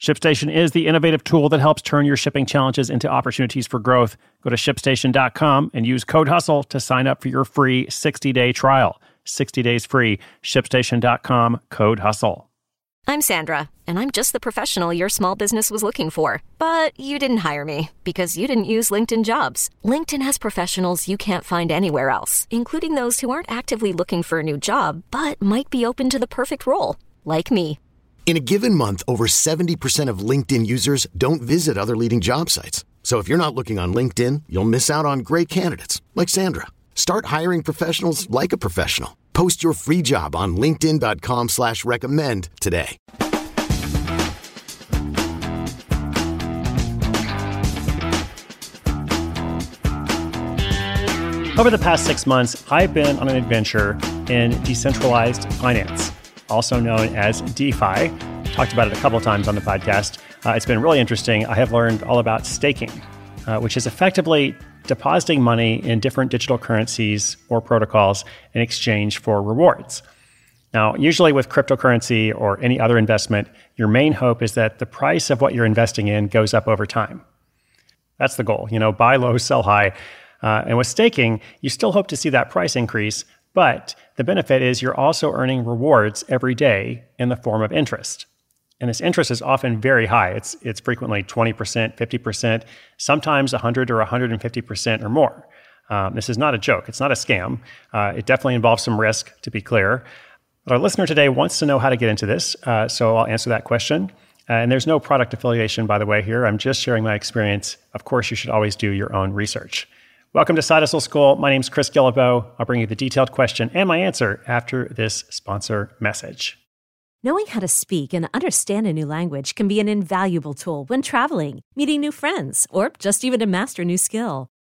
ShipStation is the innovative tool that helps turn your shipping challenges into opportunities for growth. Go to shipstation.com and use code HUSTLE to sign up for your free 60 day trial. 60 days free. ShipStation.com, code HUSTLE. I'm Sandra, and I'm just the professional your small business was looking for. But you didn't hire me because you didn't use LinkedIn jobs. LinkedIn has professionals you can't find anywhere else, including those who aren't actively looking for a new job but might be open to the perfect role, like me. In a given month, over 70% of LinkedIn users don't visit other leading job sites. So if you're not looking on LinkedIn, you'll miss out on great candidates like Sandra. Start hiring professionals like a professional. Post your free job on LinkedIn.com slash recommend today. Over the past six months, I've been on an adventure in decentralized finance, also known as DeFi. Talked about it a couple times on the podcast. Uh, it's been really interesting. I have learned all about staking, uh, which is effectively depositing money in different digital currencies or protocols in exchange for rewards. Now, usually with cryptocurrency or any other investment, your main hope is that the price of what you're investing in goes up over time. That's the goal. You know, buy low, sell high. Uh, and with staking, you still hope to see that price increase, but the benefit is you're also earning rewards every day in the form of interest. And this interest is often very high. It's, it's frequently 20%, 50%, sometimes 100 or 150% or more. Um, this is not a joke. It's not a scam. Uh, it definitely involves some risk, to be clear. But our listener today wants to know how to get into this, uh, so I'll answer that question. Uh, and there's no product affiliation, by the way, here. I'm just sharing my experience. Of course, you should always do your own research. Welcome to Hustle School. My name is Chris Guillebeau. I'll bring you the detailed question and my answer after this sponsor message. Knowing how to speak and understand a new language can be an invaluable tool when traveling, meeting new friends, or just even to master a new skill.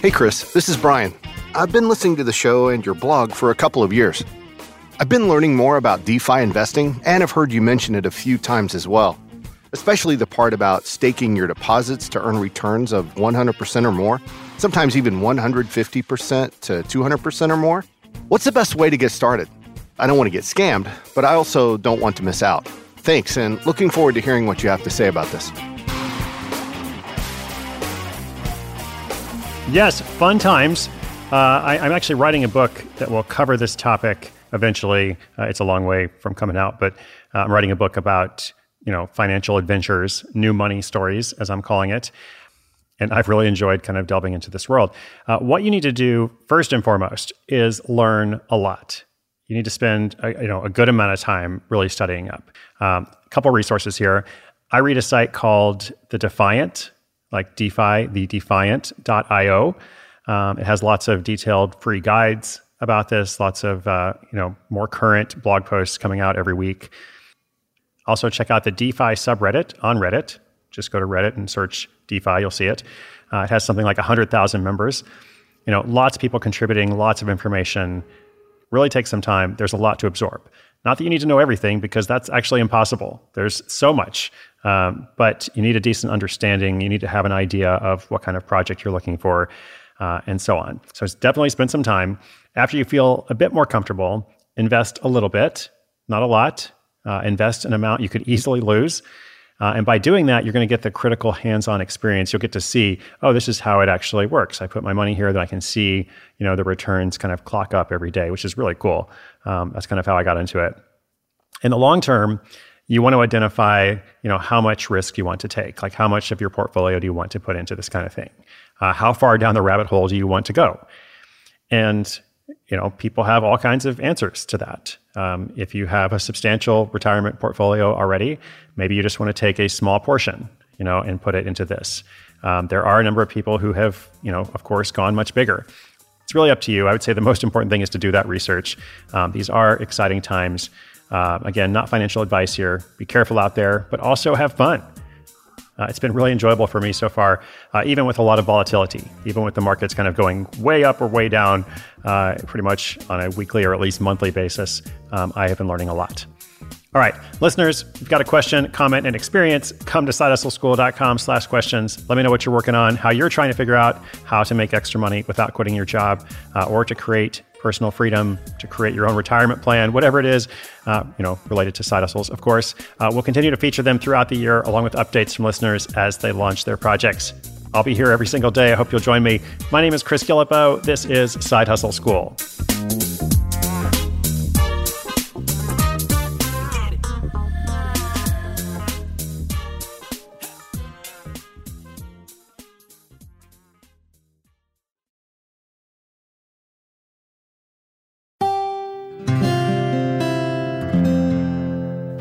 Hey, Chris, this is Brian. I've been listening to the show and your blog for a couple of years. I've been learning more about DeFi investing and have heard you mention it a few times as well, especially the part about staking your deposits to earn returns of 100% or more, sometimes even 150% to 200% or more. What's the best way to get started? I don't want to get scammed, but I also don't want to miss out. Thanks, and looking forward to hearing what you have to say about this. Yes, fun times. Uh, I, am actually writing a book that will cover this topic eventually. Uh, it's a long way from coming out, but uh, I'm writing a book about you know financial adventures, new money stories, as I'm calling it. And I've really enjoyed kind of delving into this world. Uh, what you need to do first and foremost is learn a lot. You need to spend a, you know a good amount of time really studying up. Um, a couple resources here. I read a site called The Defiant like DeFi, the defiant.io. Um, it has lots of detailed free guides about this, lots of uh, you know more current blog posts coming out every week. Also, check out the DeFi subreddit on Reddit. Just go to Reddit and search DeFi, you'll see it. Uh, it has something like 100,000 members. You know, lots of people contributing, lots of information. Really takes some time. There's a lot to absorb. Not that you need to know everything, because that's actually impossible. There's so much. Um, but you need a decent understanding. You need to have an idea of what kind of project you're looking for, uh, and so on. So definitely spend some time. After you feel a bit more comfortable, invest a little bit, not a lot. Uh, invest an amount you could easily lose. Uh, and by doing that, you're going to get the critical hands on experience. You'll get to see, oh, this is how it actually works. I put my money here, then I can see, you know, the returns kind of clock up every day, which is really cool. Um, that's kind of how I got into it. In the long term, you want to identify, you know, how much risk you want to take. Like, how much of your portfolio do you want to put into this kind of thing? Uh, how far down the rabbit hole do you want to go? And you know, people have all kinds of answers to that. Um, if you have a substantial retirement portfolio already, maybe you just want to take a small portion, you know, and put it into this. Um, there are a number of people who have, you know, of course, gone much bigger. It's really up to you. I would say the most important thing is to do that research. Um, these are exciting times. Uh, again, not financial advice here. Be careful out there, but also have fun. Uh, it's been really enjoyable for me so far, uh, even with a lot of volatility, even with the markets kind of going way up or way down, uh, pretty much on a weekly or at least monthly basis. Um, I have been learning a lot. All right, listeners, if you've got a question, comment, and experience, come to sidehustleschool.com slash questions. Let me know what you're working on, how you're trying to figure out how to make extra money without quitting your job uh, or to create personal freedom, to create your own retirement plan, whatever it is, uh, you know, related to side hustles, of course. Uh, we'll continue to feature them throughout the year, along with updates from listeners as they launch their projects. I'll be here every single day. I hope you'll join me. My name is Chris Guillebeau. This is Side Hustle School.